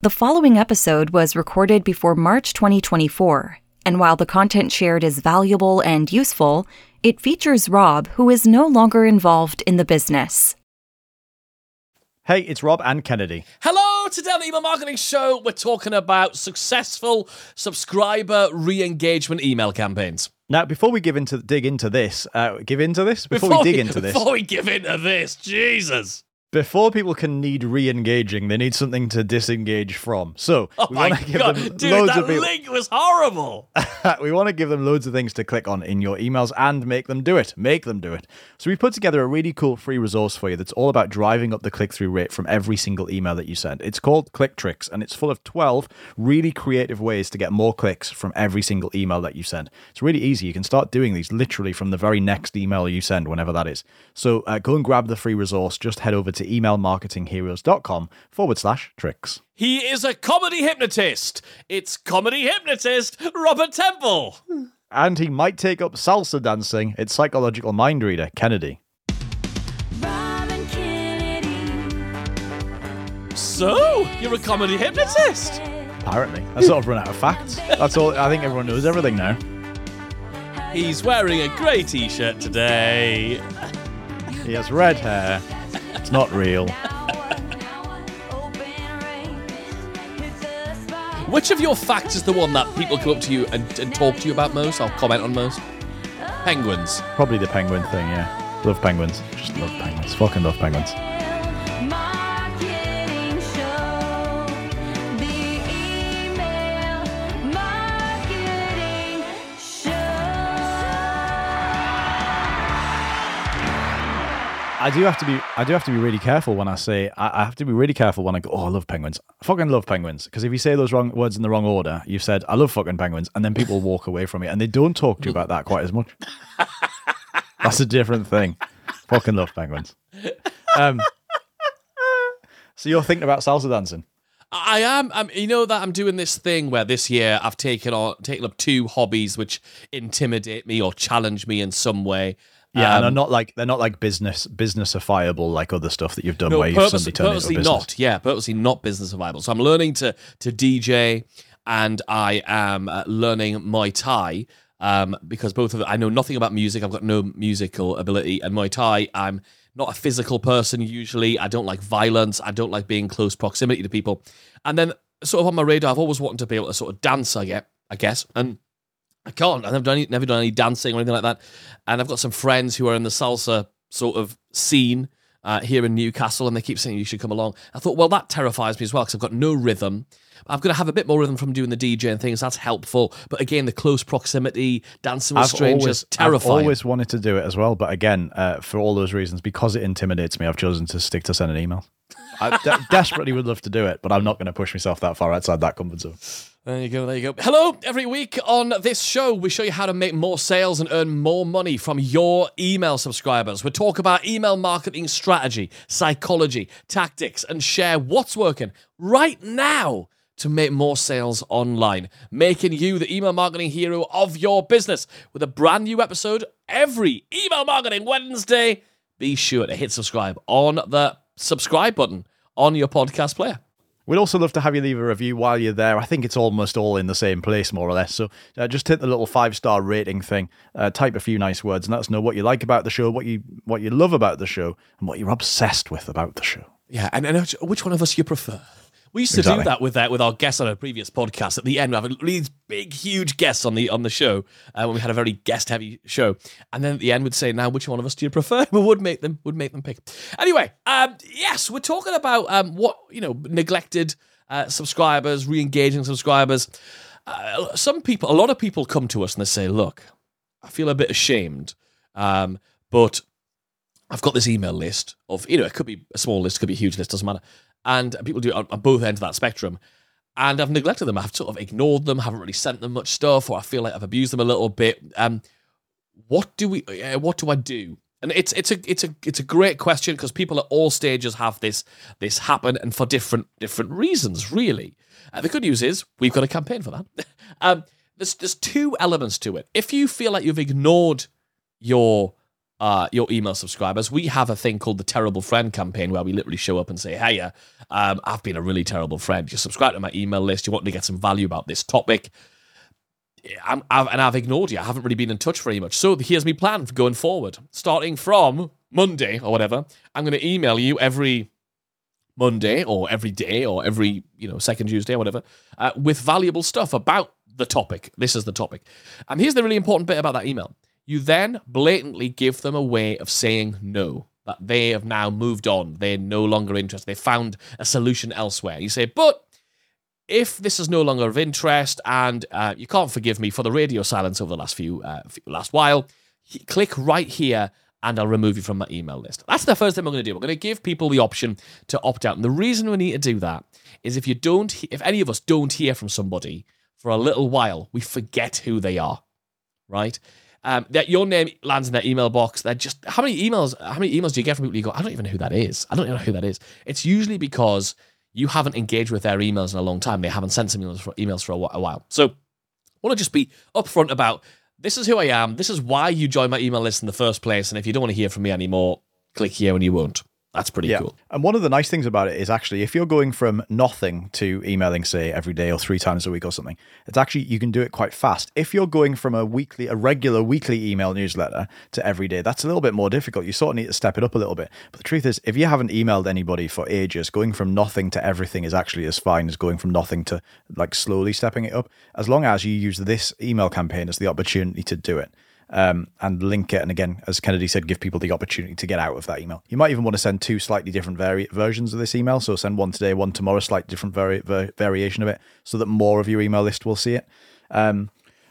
The following episode was recorded before March 2024, and while the content shared is valuable and useful, it features Rob, who is no longer involved in the business. Hey, it's Rob and Kennedy. Hello, today on the Email Marketing Show, we're talking about successful subscriber re-engagement email campaigns. Now, before we give into dig into this, uh, give into this before, we dig into this, Before we give into this, Jesus. Before people can need re-engaging, they need something to disengage from. So Oh we want to give god, them dude, loads that of people. link was horrible. we want to give them loads of things to click on in your emails and make them do it. Make them do it. So we've put together a really cool free resource for you that's all about driving up the click-through rate from every single email that you send. It's called Click Tricks, and it's full of 12 really creative ways to get more clicks from every single email that you send. It's really easy. You can start doing these literally from the very next email you send, whenever that is. So uh, go and grab the free resource. Just head over to emailmarketingheroes.com forward slash tricks. He is a comedy hypnotist. It's comedy hypnotist Robert Temple. And he might take up salsa dancing. It's psychological mind reader Kennedy. Robin Kennedy. So, you're a comedy hypnotist. Apparently, I sort of run out of facts. That's all. I think everyone knows everything now. He's wearing a grey t-shirt today. He has red hair. It's not real. Which of your facts is the one that people come up to you and, and talk to you about most or comment on most? Penguins. Probably the penguin thing. Yeah, love penguins. Just love penguins. Fucking love penguins. I do have to be. I do have to be really careful when I say. I, I have to be really careful when I go. Oh, I love penguins. I fucking love penguins. Because if you say those wrong words in the wrong order, you've said I love fucking penguins, and then people walk away from it, and they don't talk to you about that quite as much. That's a different thing. Fucking love penguins. Um. So you're thinking about salsa dancing? I am. Um, you know that I'm doing this thing where this year I've taken on taken up two hobbies which intimidate me or challenge me in some way. Yeah, and Um, they're not like they're not like business businessifiable like other stuff that you've done no, where you've suddenly turned into purposely business. not. Yeah, purposely not business survival. So I'm learning to to DJ, and I am uh, learning Muay Thai. Um, because both of I know nothing about music. I've got no musical ability, and Muay Thai, I'm not a physical person usually. I don't like violence. I don't like being close proximity to people. And then, sort of on my radar, I've always wanted to be able to sort of dance. I get, I guess, and I can't. I've never done any, never done any dancing or anything like that. And I've got some friends who are in the salsa sort of scene uh, here in Newcastle, and they keep saying you should come along. I thought, well, that terrifies me as well because I've got no rhythm. I'm going to have a bit more rhythm from doing the DJ and things. That's helpful. But again, the close proximity, dancing with strangers, always, terrifying. I've always wanted to do it as well, but again, uh, for all those reasons, because it intimidates me, I've chosen to stick to sending emails. I de- desperately would love to do it, but I'm not going to push myself that far outside that comfort zone. There you go, there you go. Hello, every week on this show, we show you how to make more sales and earn more money from your email subscribers. We talk about email marketing strategy, psychology, tactics, and share what's working right now to make more sales online, making you the email marketing hero of your business with a brand new episode every Email Marketing Wednesday. Be sure to hit subscribe on the subscribe button on your podcast player. We'd also love to have you leave a review while you're there. I think it's almost all in the same place, more or less. So uh, just hit the little five star rating thing, uh, type a few nice words, and let us know what you like about the show, what you what you love about the show, and what you're obsessed with about the show. Yeah, and, and which- which one of us you prefer? We used to Exactly. do that with that with our guests on a previous podcast. At the end, we have these big, huge guests on the on the show uh, when we had a very guest heavy show, and then at the end we'd say, "Now, which one of us do you prefer?" We would make them would make them pick. Anyway, um, yes, we're talking about um, what you know neglected uh, subscribers, re-engaging subscribers. Uh, some people, a lot of people come to us and they say, "Look, I feel a bit ashamed, um, but I've got this email list of, you know, it could be a small list, could be a huge list, doesn't matter. And people do it on, both ends of that spectrum. And I've neglected them. I've sort of ignored them, haven't really sent them much stuff, or I feel like I've abused them a little bit. Um, what do we? Uh, what do I do? And it's it's a it's a it's a great question because people at all stages have this this happen and for different different reasons. Really, uh, the good news is we've got a campaign for that. um, there's there's two elements to it. If you feel like you've ignored your uh, your email subscribers. We have a thing called the Terrible Friend campaign where we literally show up and say, Hey, uh, um, I've been a really terrible friend. You subscribe to my email list. You want to get some value about this topic. I'm, I've, and I've ignored you. I haven't really been in touch very much. So here's my plan for going forward. Starting from Monday or whatever, I'm going to email you every Monday or every day or every you know second Tuesday or whatever uh, with valuable stuff about the topic. This is the topic. And here's the really important bit about that email. You then blatantly give them a way of saying no. That they have now moved on. They're no longer interested. They found a solution elsewhere. You say, but if this is no longer of interest and uh, you can't forgive me for the radio silence over the last few, uh, last while, click right here and I'll remove you from my email list. That's the first thing we're going to do. We're going to give people the option to opt out. And the reason we need to do that is if you don't, if any of us don't hear from somebody for a little while, we forget who they are, right? Um, that your name lands in their email box. They're just how many emails? How many emails do you get from people? You go, I don't even know who that is. I don't even know who that is. It's usually because you haven't engaged with their emails in a long time. They haven't sent some emails for, emails for a, while. So I want to just be upfront about this is who I am. This is why you joined my email list in the first place. And if you don't want to hear from me anymore, click here and you won't. That's pretty Yeah. cool. And one of the nice things about it is actually if you're going from nothing to emailing, say, every day or three times a week or something, it's actually you can do it quite fast. If you're going from a weekly, a regular weekly email newsletter to every day, that's a little bit more difficult. You sort of need to step it up a little bit. But the truth is, if you haven't emailed anybody for ages, going from nothing to everything is actually as fine as going from nothing to like slowly stepping it up. As long as you use this email campaign as the opportunity to do it um, and link it. And again, as Kennedy said, give people the opportunity to get out of that email. You might even want to send two slightly different vari- versions of this email. So send one today, one tomorrow, slightly different vari- var- variation of it, so that more of your email list will see it. Um,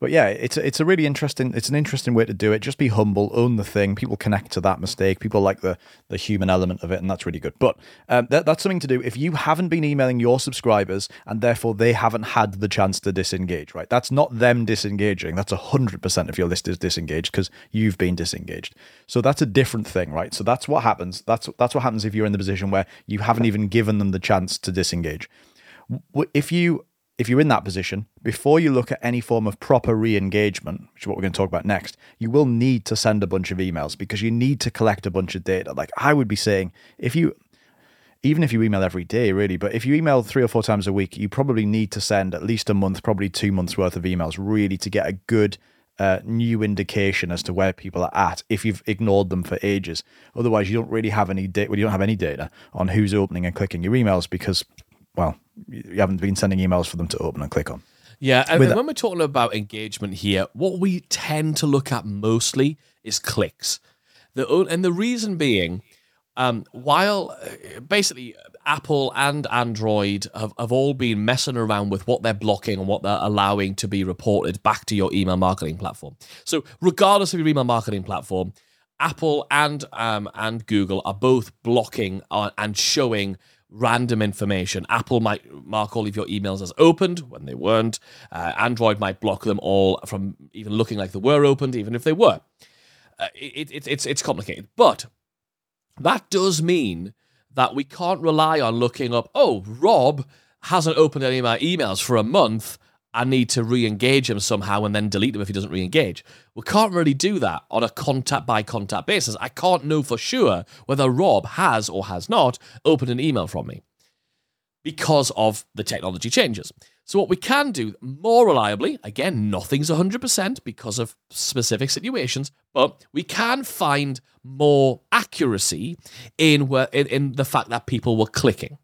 but yeah, it's a, it's a really interesting it's an interesting way to do it. Just be humble, own the thing. People connect to that mistake. People like the the human element of it, and that's really good. But um, that, that's something to do if you haven't been emailing your subscribers, and therefore they haven't had the chance to disengage. Right? That's not them disengaging. That's hundred percent of your list is disengaged because you've been disengaged. So that's a different thing, right? So that's what happens. That's that's what happens if you're in the position where you haven't even given them the chance to disengage if you if you're in that position before you look at any form of proper re-engagement which is what we're going to talk about next you will need to send a bunch of emails because you need to collect a bunch of data. Like i would be saying if you even if you email every day really but if you email three or four times a week you probably need to send at least a month probably two months worth of emails really to get a good uh, new indication as to where people are at if you've ignored them for ages. Otherwise you don't really have any data well, you don't have any data on who's opening and clicking your emails because well you haven't been sending emails for them to open and click on Yeah, and With when we're talking about engagement here, what we tend to look at mostly is clicks. The and the reason being, um, while uh, basically Apple and Android have, have all been messing around with what they're blocking and what they're allowing to be reported back to your email marketing platform. So regardless of your email marketing platform, Apple and um, and Google are both blocking uh, and showing random information. Apple might mark all of your emails as opened when they weren't. Uh, Android might block them all from even looking like they were opened, even if they were. Uh, it, it, it's it's complicated, but that does mean that we can't rely on looking up. Oh, Rob hasn't opened any of my emails for a month. I need to re-engage him somehow and then delete him if he doesn't re-engage. We can't really do that on a contact by contact basis. I can't know for sure whether Rob has or has not opened an email from me because of the technology changes. So what we can do more reliably, again, nothing's 100% because of specific situations, but we can find more accuracy in in, in the fact that people were clicking.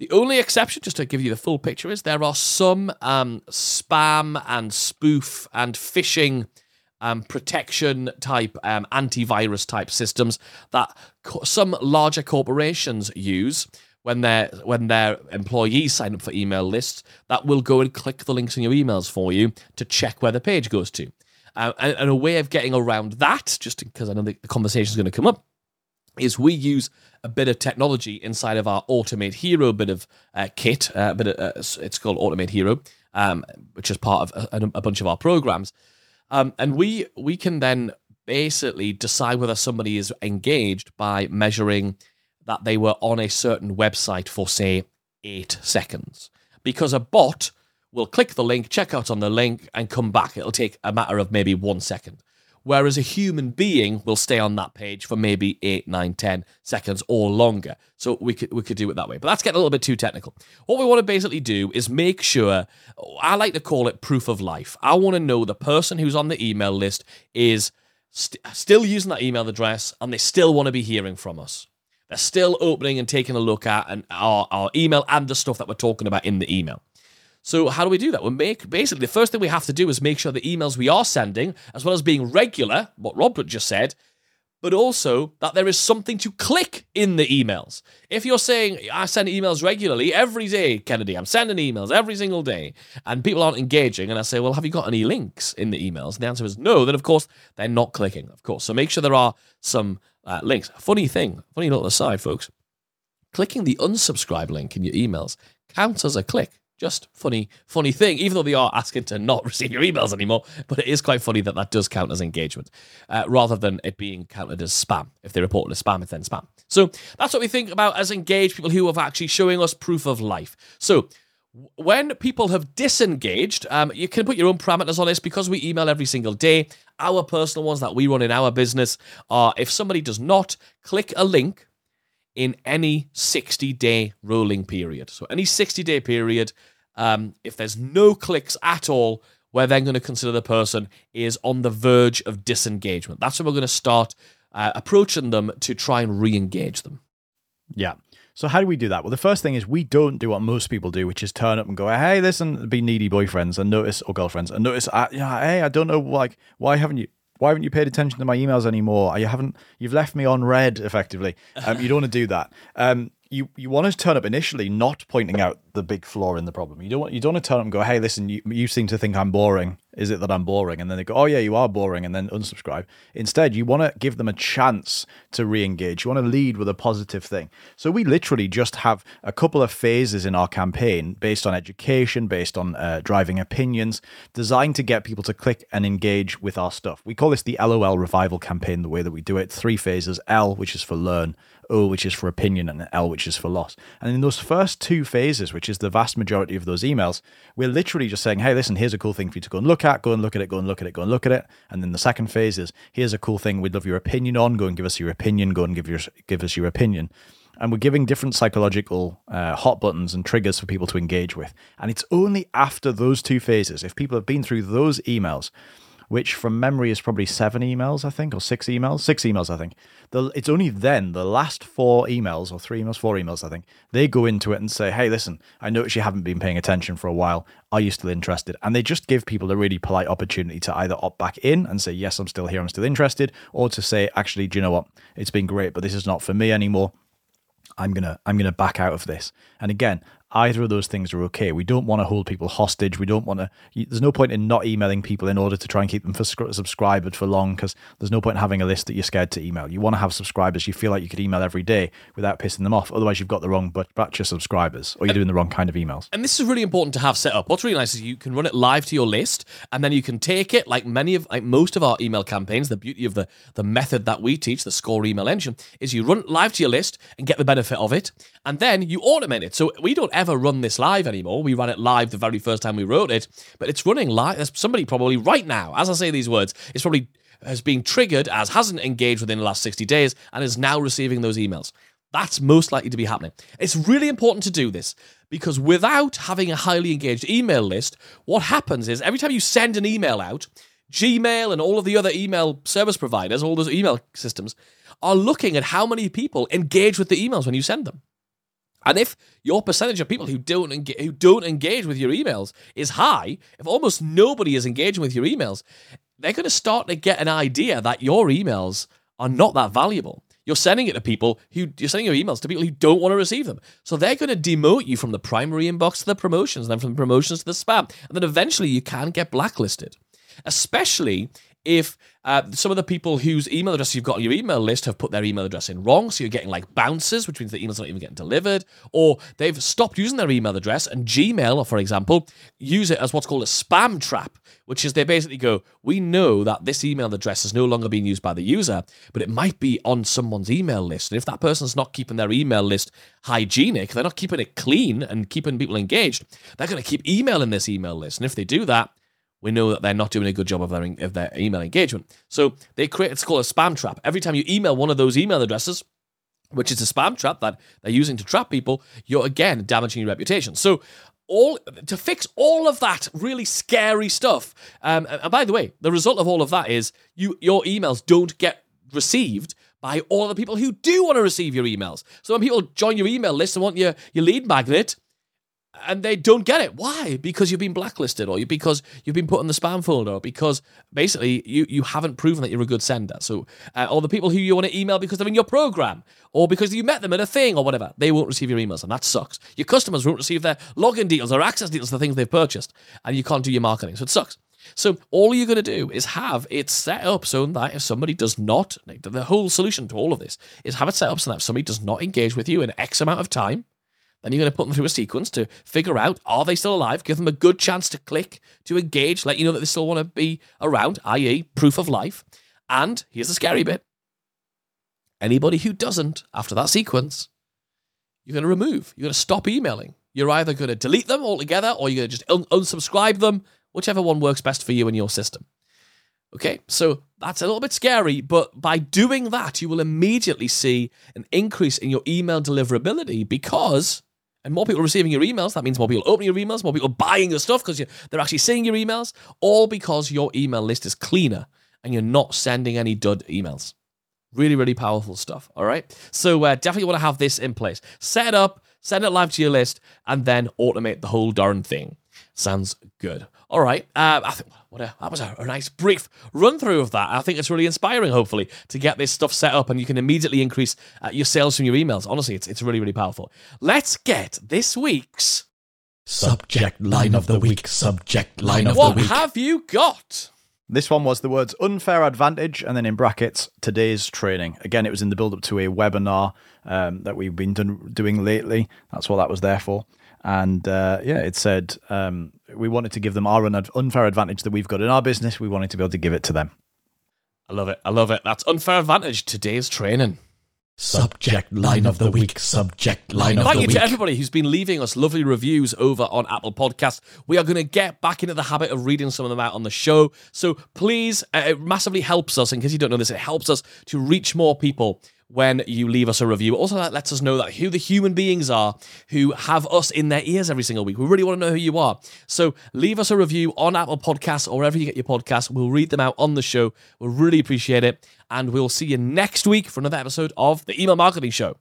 The only exception, just to give you the full picture, is there are some um, spam and spoof and phishing um, protection type um, antivirus type systems that co- some larger corporations use when their when their employees sign up for email lists that will go and click the links in your emails for you to check where the page goes to. Uh, and, and a way of getting around that, just because I know the, the conversation is going to come up, is we use a bit of technology inside of our Automate Hero bit of uh, kit. Uh, uh, it's called Automate Hero, um, which is part of a, a bunch of our programs. Um, and we we can then basically decide whether somebody is engaged by measuring that they were on a certain website for say eight seconds, because a bot will click the link, check out on the link, and come back. It'll take a matter of maybe one second. Whereas a human being will stay on that page for maybe eight, nine, ten seconds or longer. So we could we could do it that way. But that's getting a little bit too technical. What we want to basically do is make sure I like to call it proof of life. I want to know the person who's on the email list is st- still using that email address and they still want to be hearing from us. They're still opening and taking a look at and our, our email and the stuff that we're talking about in the email. So how do we do that? We make basically the first thing we have to do is make sure the emails we are sending, as well as being regular, what Robert just said, but also that there is something to click in the emails. If you're saying I send emails regularly every day, Kennedy, I'm sending emails every single day, and people aren't engaging, and I say, well, have you got any links in the emails? And the answer is no. Then of course they're not clicking. Of course, so make sure there are some uh, links. Funny thing, funny little aside, folks. Clicking the unsubscribe link in your emails counts as a click. Just funny, funny thing. Even though they are asking to not receive your emails anymore, but it is quite funny that that does count as engagement, uh, rather than it being counted as spam. If they report it as spam, it's then spam. So that's what we think about as engaged people who have actually showing us proof of life. So when people have disengaged, um, you can put your own parameters on this because we email every single day. Our personal ones that we run in our business are if somebody does not click a link in any 60 day rolling period. So, any 60 day period, um, if there's no clicks at all, we're then going to consider the person is on the verge of disengagement. That's when we're going to start uh, approaching them to try and re engage them. Yeah. So how do we do that? Well, the first thing is we don't do what most people do, which is turn up and go, "Hey, listen, be needy boyfriends and notice or girlfriends and notice, uh, yeah, hey, I don't know, like, why haven't you?" Why haven't you paid attention to my emails anymore? You haven't. You've left me on read, effectively. Um, you don't want to do that. Um, you you want to turn up initially, not pointing out the big flaw in the problem. You don't want you don't want to turn up and go, "Hey, listen, you, you seem to think I'm boring. Is it that I'm boring?" And then they go, "Oh yeah, you are boring," and then unsubscribe. Instead, you want to give them a chance to re-engage. You want to lead with a positive thing. So we literally just have a couple of phases in our campaign based on education, based on uh, driving opinions, designed to get people to click and engage with our stuff. We call this the LOL revival campaign. The way that we do it, three phases: L, which is for learn. O, which is for opinion, and L, which is for loss. And in those first two phases, which is the vast majority of those emails, we're literally just saying, hey, listen, here's a cool thing for you to go and look at, go and look at it, go and look at it, go and look at it. And then the second phase is, here's a cool thing we'd love your opinion on, go and give us your opinion, go and give, your, give us your opinion. And we're giving different psychological uh, hot buttons and triggers for people to engage with. And it's only after those two phases, if people have been through those emails, which from memory is probably seven emails, I think, or six emails, six emails, I think. The, it's only then the last four emails, or three emails, four emails, I think, they go into it and say, "Hey, listen, I noticed you haven't been paying attention for a while. Are you still interested?" And they just give people a really polite opportunity to either opt back in and say, "Yes, I'm still here, I'm still interested," or to say, "Actually, do you know what? It's been great, but this is not for me anymore." I'm gonna I'm gonna back out of this. And again, either of those things are okay. We don't want to hold people hostage. We don't want to. There's no point in not emailing people in order to try and keep them for scr- subscribed for long because there's no point in having a list that you're scared to email. You want to have subscribers you feel like you could email every day without pissing them off. Otherwise, you've got the wrong batch of subscribers or you're doing the wrong kind of emails. And this is really important to have set up. What's really nice is you can run it live to your list, and then you can take it like many of like most of our email campaigns. The beauty of the the method that we teach, the Score Email Engine, is you run it live to your list and get the benefit of it, and then you automate it. So we don't ever run this live anymore. We ran it live the very first time we wrote it, but it's running live. There's somebody probably right now, as I say these words, it's probably has been triggered as hasn't engaged within the last 60 days and is now receiving those emails. That's most likely to be happening. It's really important to do this because without having a highly engaged email list, what happens is every time you send an email out, Gmail and all of the other email service providers, all those email systems, are looking at how many people engage with the emails when you send them. And if your percentage of people who don't engage, who don't engage with your emails is high, if almost nobody is engaging with your emails, they're going to start to get an idea that your emails are not that valuable. You're sending it to people who you're sending your emails to people who don't want to receive them. So they're going to demote you from the primary inbox to the promotions, then from the promotions to the spam, and then eventually you can get blacklisted. Especially if uh, some of the people whose email address you've got on your email list have put their email address in wrong, so you're getting like bounces, which means the email's not even getting delivered, or they've stopped using their email address and Gmail, for example, use it as what's called a spam trap, which is they basically go, we know that this email address is no longer being used by the user, but it might be on someone's email list. And if that person's not keeping their email list hygienic, they're not keeping it clean and keeping people engaged, they're going to keep emailing this email list. And if they do that, we know that they're not doing a good job of their, of their email engagement. So they create, it's called a spam trap. Every time you email one of those email addresses, which is a spam trap that they're using to trap people, you're again damaging your reputation. So all to fix all of that really scary stuff. Um, and by the way, the result of all of that is you your emails don't get received by all the people who do want to receive your emails. So when people join your email list and want your your lead magnet, and they don't get it. Why? Because you've been blacklisted, or you because you've been put in the spam folder, or because basically you you haven't proven that you're a good sender. So, uh, or the people who you want to email because they're in your program, or because you met them at a thing, or whatever, they won't receive your emails, and that sucks. Your customers won't receive their login details or access details to the things they've purchased, and you can't do your marketing, so it sucks. So all you're going to do is have it set up so that if somebody does not, the whole solution to all of this is have it set up so that if somebody does not engage with you in X amount of time, then you're going to put them through a sequence to figure out are they still alive, give them a good chance to click, to engage, let you know that they still want to be around, i.e., proof of life. And here's the scary bit anybody who doesn't, after that sequence, you're going to remove, you're going to stop emailing. You're either going to delete them altogether or you're going to just un- unsubscribe them, whichever one works best for you and your system. Okay, so that's a little bit scary, but by doing that, you will immediately see an increase in your email deliverability because, and more people receiving your emails, that means more people opening your emails, more people buying your stuff because they're actually seeing your emails, all because your email list is cleaner and you're not sending any dud emails. Really, really powerful stuff. All right. So uh, definitely want to have this in place. Set it up, send it live to your list, and then automate the whole darn thing. Sounds good. All right. Uh, I think what a, that was a, a nice brief run through of that. I think it's really inspiring. Hopefully, to get this stuff set up, and you can immediately increase uh, your sales from your emails. Honestly, it's it's really really powerful. Let's get this week's. Subject line of the week. Subject line of What the week. What have you got? This one was the words unfair advantage and then in brackets today's training. Again, it was in the build up to a webinar um, that we've been done, doing lately. That's what that was there for. And uh, yeah, it said um, we wanted to give them our unfair advantage that we've got in our business. We wanted to be able to give it to them. I love it. I love it. That's unfair advantage. Today's training. Subject line of the week. Subject line of Thank you to everybody who's been leaving us lovely reviews over on Apple Podcasts. We are going to get back into the habit of reading some of them out on the show. So please, uh, it massively helps us. In case you don't know this, it helps us to reach more people when you leave us a review. Also, that lets us know that who the human beings are who have us in their ears every single week. We really want to know who you are. So leave us a review on Apple Podcasts or wherever you get your podcasts. We'll read them out on the show. We'll really appreciate it. And we'll see you next week for another episode of the Email Marketing Show.